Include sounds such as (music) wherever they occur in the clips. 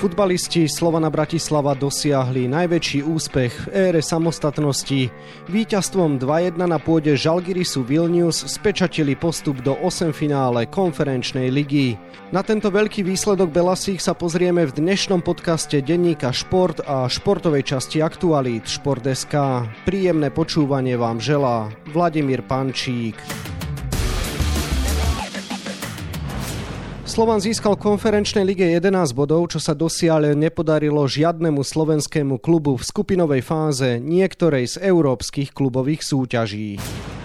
Futbalisti Slovana Bratislava dosiahli najväčší úspech v ére samostatnosti. Víťazstvom 2-1 na pôde Žalgirisu Vilnius spečatili postup do 8 finále konferenčnej ligy. Na tento veľký výsledok Belasích sa pozrieme v dnešnom podcaste denníka Šport a športovej časti Aktualít Šport.sk. Príjemné počúvanie vám želá Vladimír Pančík. Slovan získal v konferenčnej lige 11 bodov, čo sa dosiaľ nepodarilo žiadnemu slovenskému klubu v skupinovej fáze niektorej z európskych klubových súťaží.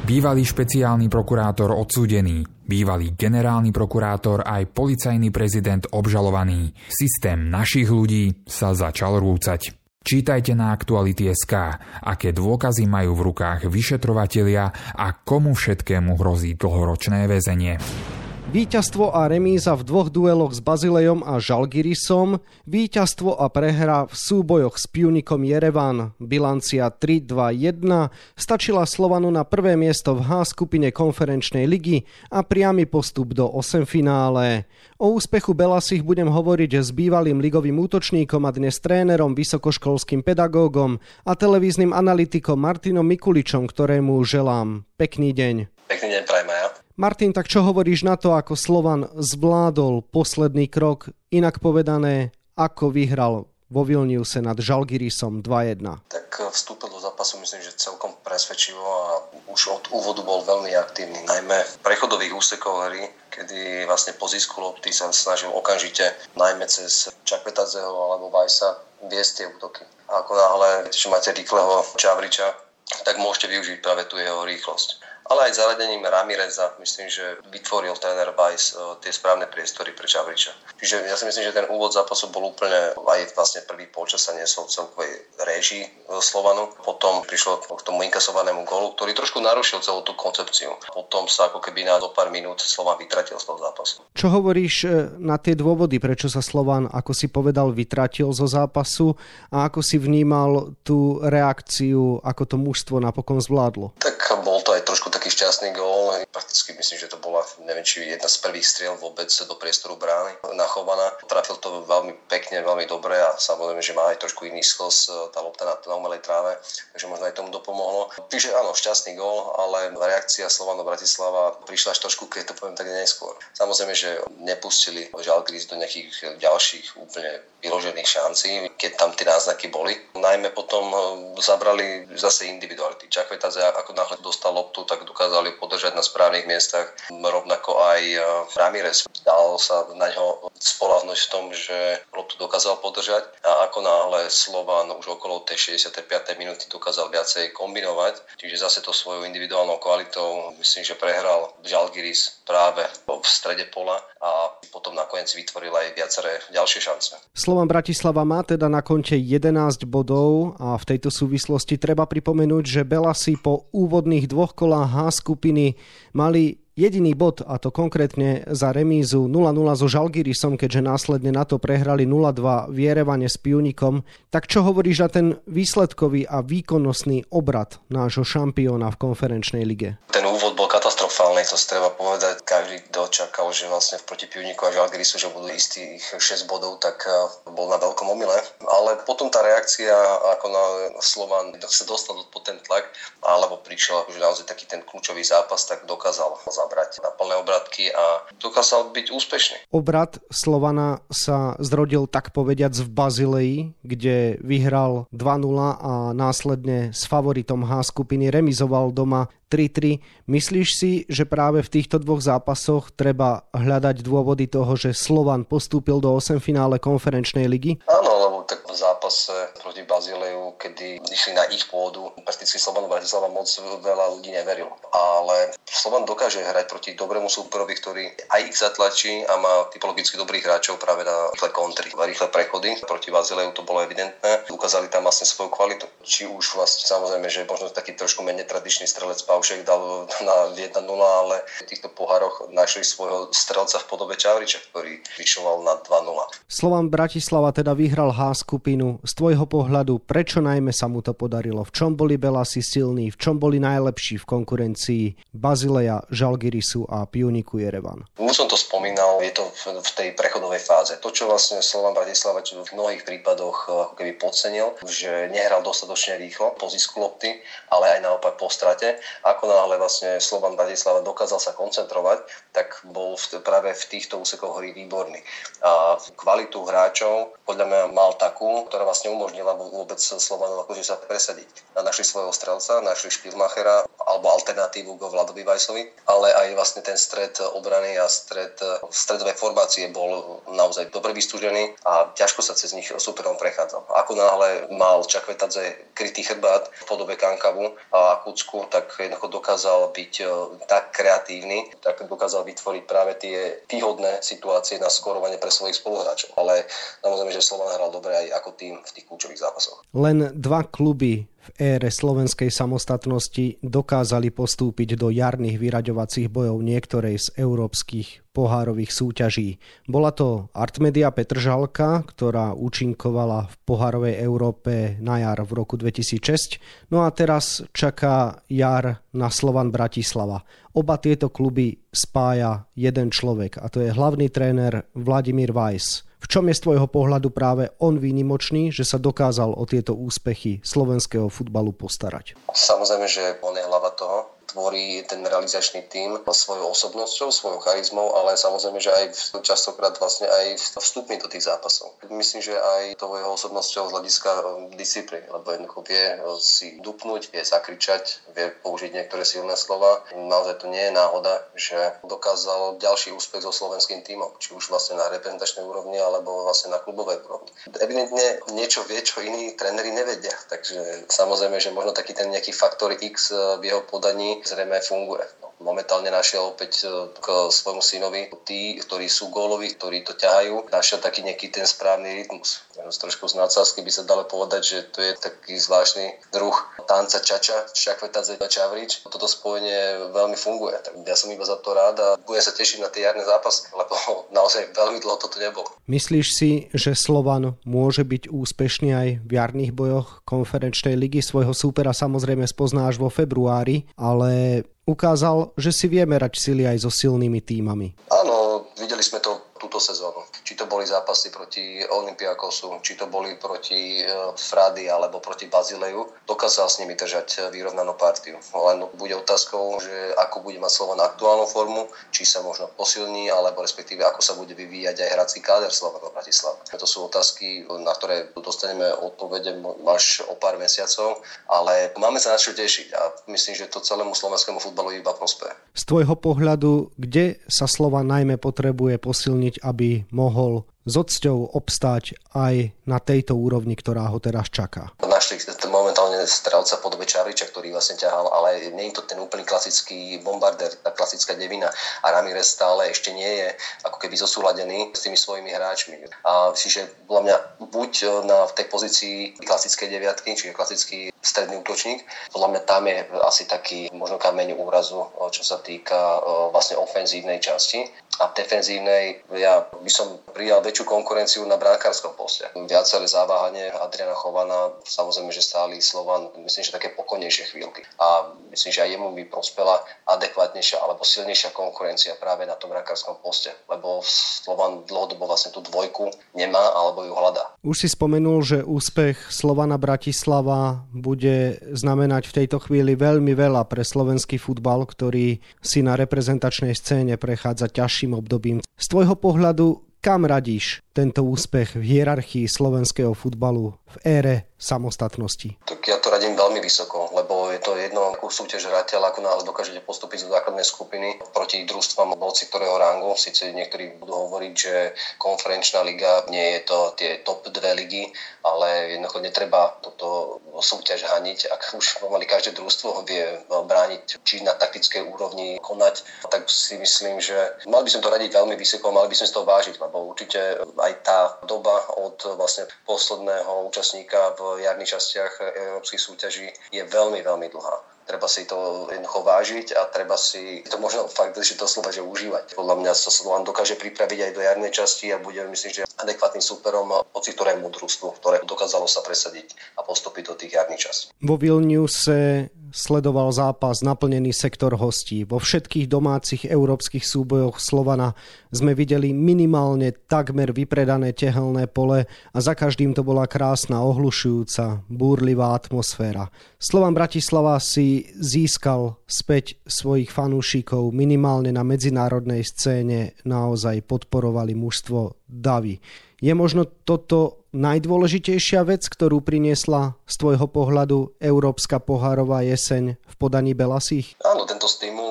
Bývalý špeciálny prokurátor odsúdený, bývalý generálny prokurátor aj policajný prezident obžalovaný. Systém našich ľudí sa začal rúcať. Čítajte na Aktuality.sk, aké dôkazy majú v rukách vyšetrovatelia a komu všetkému hrozí dlhoročné väzenie. Výťazstvo a remíza v dvoch dueloch s Bazilejom a Žalgirisom, víťazstvo a prehra v súbojoch s Pionikom Jerevan, bilancia 3-2-1, stačila Slovanu na prvé miesto v H skupine konferenčnej ligy a priamy postup do 8 finále. O úspechu Belasich budem hovoriť s bývalým ligovým útočníkom a dnes trénerom, vysokoškolským pedagógom a televíznym analytikom Martinom Mikuličom, ktorému želám pekný deň. Pekný deň prajem. Martin, tak čo hovoríš na to, ako Slovan zvládol posledný krok, inak povedané, ako vyhral vo Vilniuse nad Žalgirisom 2-1? Tak eh, vstúpil do zápasu myslím, že celkom presvedčivo a už od úvodu bol veľmi aktívny, najmä v prechodových úsekoch hry, kedy vlastne po zisku lopty sa snažil okamžite, najmä cez Čakvetadzeho alebo Vajsa, viesť tie útoky. Ako náhle, že máte rýchleho Čavriča, tak môžete využiť práve tú jeho rýchlosť ale aj zaradením Ramireza myslím, že vytvoril tréner Weiss e, tie správne priestory pre Čavriča. Čiže ja si myslím, že ten úvod zápasu bol úplne, aj vlastne prvý polčas sa nesol celkovej réžii e, Slovanu. Potom prišlo k tomu inkasovanému golu, ktorý trošku narušil celú tú koncepciu. Potom sa ako keby na do pár minút Slovan vytratil z toho zápasu. Čo hovoríš e, na tie dôvody, prečo sa Slovan, ako si povedal, vytratil zo zápasu a ako si vnímal tú reakciu, ako to mužstvo napokon zvládlo? Tak bol to aj trošku taký šťastný gól. Prakticky myslím, že to bola, neviem, či jedna z prvých striel vôbec do priestoru brány nachovaná. Trafil to veľmi pekne, veľmi dobre a samozrejme, že má aj trošku iný skos e, tá lopta na, na umelej tráve, takže možno aj tomu dopomohlo. Čiže áno, šťastný gól, ale reakcia Slovano Bratislava prišla až trošku, keď to poviem tak neskôr. Samozrejme, že nepustili Žalgiris do nejakých ďalších úplne vyložených šancí, keď tam tie náznaky boli. Najmä potom e, zabrali zase individuality. Čakvetadze ako náhle dostal loptu, tak dokázali podržať na správnych miestach. Rovnako aj e, Ramirez dal sa na ňo spolahnuť v tom, že loptu dokázal podržať a ako náhle Slovan už okolo tej 65. minúty dokázal viacej kombinovať, čiže zase to svojou individuálnou kvalitou myslím, že prehral Žalgiris práve v strede pola a potom nakoniec vytvoril aj viaceré ďalšie šance. Slovan Bratislava má teda na konte 11 bodov a v tejto súvislosti treba pripomenúť, že Belasi po úvodných dvoch kolách H skupiny mali jediný bod, a to konkrétne za remízu 0-0 so Žalgirisom, keďže následne na to prehrali 0-2 v s Pionikom. Tak čo hovoríš na ten výsledkový a výkonnostný obrad nášho šampióna v konferenčnej lige? Ten úvod bol katastrofálny, to treba povedať. Každý, kto čakal, že vlastne proti Pioniku a Žalgirisu, že budú istých 6 bodov, tak eh, bol na veľkom omyle. Ale potom tá reakcia, ako na Slovan sa dostal pod ten tlak, alebo prišiel akože naozaj taký ten kľúčový zápas, tak dokázal zabrať na plné obratky a dokázal byť úspešný. Obrad Slovana sa zrodil tak povediac v Bazileji, kde vyhral 2-0 a následne s favoritom H skupiny remizoval doma 3-3. Myslíš si, že práve v týchto dvoch zápasoch treba hľadať dôvody toho, že Slovan postúpil do 8 finále konferenčnej ligy? Áno, lebo tak v zápase proti Bazileju, kedy išli na ich pôdu, prakticky Slovan Bratislava moc veľa ľudí neverilo. Ale Slovan dokáže hrať proti dobrému súporovi, ktorý aj ich zatlačí a má typologicky dobrých hráčov práve na rýchle kontry, na rýchle prechody. Proti Bazileju to bolo evidentné. Ukázali tam vlastne svoju kvalitu. Či už vlastne samozrejme, že možno taký trošku menej tradičný strelec Paušek dal na 1-0, ale v týchto pohároch našli svojho strelca v podobe Čavriča, ktorý vyšoval na 2-0. Slovan Bratislava teda vyhral H skupinu Z tvojho pohľadu, prečo najmä sa mu to podarilo? V čom boli Belasi silní? V čom boli najlepší v konkurencii Bazileja, Žalgirisu a Pioniku Jerevan? Už som to spomínal, je to v tej prechodovej fáze. To, čo vlastne Slovan Bratislava v mnohých prípadoch ako keby podcenil, že nehral dostatočne rýchlo po zisku lopty, ale aj naopak po strate. Ako náhle vlastne Slovan Bratislava dokázal sa koncentrovať, tak bol práve v týchto úsekoch hry výborný. A kvalitu hráčov podľa mňa mal takú, ktorá vlastne umožnila vôbec Slovanov akože sa presadiť. Našli svojho strelca, našli Špilmachera alebo alternatívu go Vladovi Vajsovi, ale aj vlastne ten stred obrany a stred stredovej formácie bol naozaj dobre vystúžený a ťažko sa cez nich superom prechádzal. Ako náhle mal Čakvetadze krytý chrbát v podobe Kankavu a Kucku, tak jednoducho dokázal byť e, tak kreatívny, tak dokázal vytvoriť práve tie výhodné situácie na skorovanie pre svojich spoluhráčov. Ale samozrejme, že Slovan hral dobre aj ako tým v tých kľúčových zápasoch. Len dva kluby v ére slovenskej samostatnosti dokázali postúpiť do jarných vyraďovacích bojov niektorej z európskych pohárových súťaží. Bola to Artmedia Petržalka, ktorá účinkovala v pohárovej Európe na jar v roku 2006, no a teraz čaká jar na Slovan Bratislava. Oba tieto kluby spája jeden človek a to je hlavný tréner Vladimír Weiss. V čom je z tvojho pohľadu práve on výnimočný, že sa dokázal o tieto úspechy slovenského futbalu postarať? Samozrejme, že on je hlava toho, tvorí ten realizačný tím svojou osobnosťou, svojou charizmou, ale samozrejme, že aj častokrát vlastne aj vstupmi do tých zápasov. Myslím, že aj to jeho osobnosťou z hľadiska um, disciplíny, lebo jednoducho vie uh, si dupnúť, vie zakričať, vie použiť niektoré silné slova. Naozaj to nie je náhoda, že dokázal ďalší úspech so slovenským tímom, či už vlastne na reprezentačnej úrovni, alebo vlastne na klubovej úrovni. Evidentne niečo vie, čo iní tréneri nevedia. Takže samozrejme, že možno taký ten nejaký faktor X uh, v jeho podaní zrejme funguje. Momentálne našiel opäť e, k svojmu synovi tí, ktorí sú góloví, ktorí to ťahajú, našiel taký nejaký ten správny rytmus. Trošku z nadsázky by sa dalo povedať, že to je taký zvláštny druh tanca čača, šakvetadze čavrič. Toto spojenie veľmi funguje. Tak ja som iba za to rád a budem sa tešiť na tie jarné zápasy, lebo (laughs) naozaj veľmi dlho toto nebolo. Myslíš si, že Slovan môže byť úspešný aj v jarných bojoch konferenčnej ligy? Svojho súpera samozrejme spoznáš vo februári, ale ukázal, že si vie merať sily aj so silnými týmami. Áno, videli sme to túto sezónu. Či to boli zápasy proti Olympiakosu, či to boli proti e, Frady alebo proti Bazileju, dokázal s nimi držať e, vyrovnanú partiu. Len bude otázkou, že ako bude mať Slovan aktuálnu formu, či sa možno posilní, alebo respektíve ako sa bude vyvíjať aj hrací káder Slovana Bratislava. To sú otázky, na ktoré dostaneme odpovede až o pár mesiacov, ale máme sa na čo tešiť a myslím, že to celému slovenskému futbalu iba prospeje. Z tvojho pohľadu, kde sa Slovan najmä potrebuje posilniť aby mohol alkohol s odsťou obstáť aj na tejto úrovni, ktorá ho teraz čaká. Našli momentálne strelca podobe Čavriča, ktorý vlastne ťahal, ale nie je to ten úplný klasický bombarder, tá klasická devina a Ramirez stále ešte nie je ako keby zosúladený s tými svojimi hráčmi. A čiže podľa mňa buď na tej pozícii klasickej deviatky, čiže klasický stredný útočník, podľa mňa tam je asi taký možno kameň úrazu, čo sa týka vlastne ofenzívnej časti a defenzívnej ja by som prijal väčšiu konkurenciu na bránskárskom poste. Viaceré záváhanie Adriana Chovana, samozrejme, že stáli Slovan, myslím, že také pokojnejšie chvíľky. A myslím, že aj jemu by prospela adekvátnejšia alebo silnejšia konkurencia práve na tom bránskárskom poste, lebo Slovan dlhodobo vlastne tú dvojku nemá alebo ju hľadá. Už si spomenul, že úspech Slovana Bratislava bude znamenať v tejto chvíli veľmi veľa pre slovenský futbal, ktorý si na reprezentačnej scéne prechádza ťažšie ďalším obdobím. Z tvojho pohľadu, kam radíš tento úspech v hierarchii slovenského futbalu v ére samostatnosti? Tak ja to radím veľmi vysoko, lebo je to jedno, akú súťaž hráte, ako náhle dokážete postúpiť zo základnej skupiny proti družstvám hoci ktorého rangu. Sice niektorí budú hovoriť, že konferenčná liga nie je to tie top dve ligy, ale jednoducho netreba toto súťaž haniť. Ak už pomaly každé družstvo vie brániť, či na taktickej úrovni konať, tak si myslím, že mali by som to radiť veľmi vysoko, mali by sme z toho vážiť, lebo určite aj tá doba od vlastne posledného účastníka v jarných častiach európskych súťaží je veľmi, veľmi dlhá treba si to jednoducho vážiť a treba si to možno fakt, že doslova, že užívať. Podľa mňa sa Slovan dokáže pripraviť aj do jarnej časti a bude, myslím, že adekvátnym superom hoci ktorému družstvu, ktoré dokázalo sa presadiť a postúpiť do tých jarných častí. Vo Vilniuse sledoval zápas naplnený sektor hostí. Vo všetkých domácich európskych súbojoch Slovana sme videli minimálne takmer vypredané tehelné pole a za každým to bola krásna, ohlušujúca, búrlivá atmosféra. Slovan Bratislava si získal späť svojich fanúšikov minimálne na medzinárodnej scéne naozaj podporovali mužstvo Davy. Je možno toto najdôležitejšia vec, ktorú priniesla z tvojho pohľadu Európska pohárová jeseň v podaní Belasích? Áno, tento stimul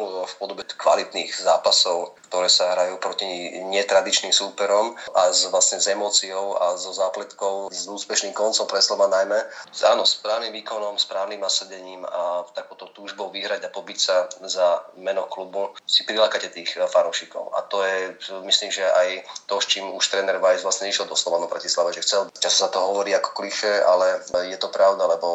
podobe kvalitných zápasov ktoré sa hrajú proti netradičným súperom a s, vlastne s emóciou a so zápletkou, s úspešným koncom pre Slova najmä. Áno, správnym výkonom, správnym nasadením a takouto túžbou vyhrať a pobiť sa za meno klubu si prilákate tých fanúšikov. A to je, myslím, že aj to, s čím už tréner Weiss vlastne išiel do Slovanu Bratislava, že chcel, často sa to hovorí ako kliše, ale je to pravda, lebo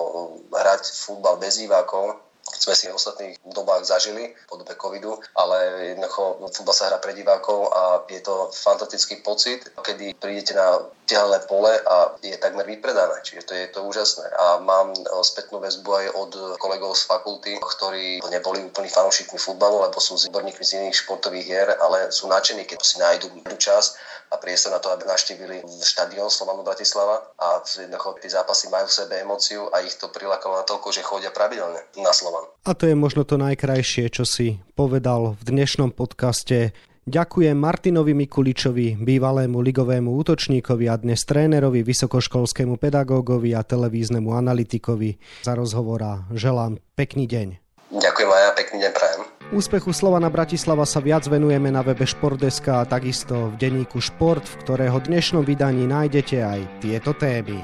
hrať futbal bez divákov sme si v ostatných dobách zažili po dobe covidu, ale jednoducho futbal sa hrá pre divákov a je to fantastický pocit, kedy prídete na tehelné pole a je takmer vypredané, čiže to je to úžasné. A mám spätnú väzbu aj od kolegov z fakulty, ktorí neboli úplní fanúšikmi futbalu, lebo sú zborníkmi z iných športových hier, ale sú nadšení, keď si nájdu čas a priestor na to, aby naštívili štadión Slovanu Bratislava a jednoducho tie zápasy majú v sebe emóciu a ich to prilákalo na toľko, že chodia pravidelne na Slovan. A to je možno to najkrajšie, čo si povedal v dnešnom podcaste. Ďakujem Martinovi Mikuličovi, bývalému ligovému útočníkovi a dnes trénerovi, vysokoškolskému pedagógovi a televíznemu analytikovi za rozhovor a želám pekný deň. Ďakujem aj ja, pekný deň prajem. Úspechu Slovana Bratislava sa viac venujeme na webe Športdeska a takisto v denníku Šport, v ktorého dnešnom vydaní nájdete aj tieto témy.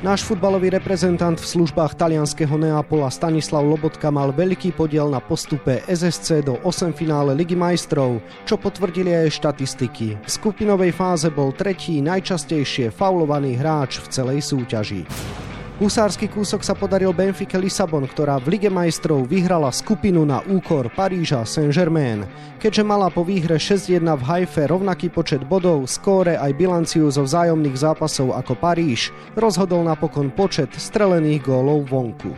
Náš futbalový reprezentant v službách talianského Neapola Stanislav Lobotka mal veľký podiel na postupe SSC do 8 finále Ligy majstrov, čo potvrdili aj štatistiky. V skupinovej fáze bol tretí najčastejšie faulovaný hráč v celej súťaži. Husársky kúsok sa podaril Benfica Lisabon, ktorá v Lige majstrov vyhrala skupinu na úkor Paríža Saint-Germain. Keďže mala po výhre 6-1 v Haife rovnaký počet bodov, skóre aj bilanciu zo vzájomných zápasov ako Paríž, rozhodol napokon počet strelených gólov vonku.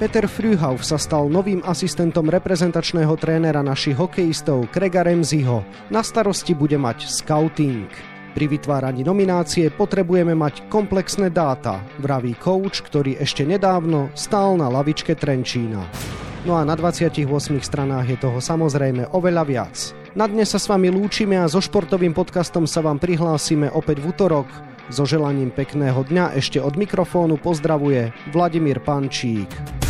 Peter Frühauf sa stal novým asistentom reprezentačného trénera našich hokejistov Krega Remziho. Na starosti bude mať scouting. Pri vytváraní nominácie potrebujeme mať komplexné dáta, vraví coach, ktorý ešte nedávno stál na lavičke Trenčína. No a na 28 stranách je toho samozrejme oveľa viac. Na dnes sa s vami lúčime a so športovým podcastom sa vám prihlásime opäť v útorok. So želaním pekného dňa ešte od mikrofónu pozdravuje Vladimír Pančík.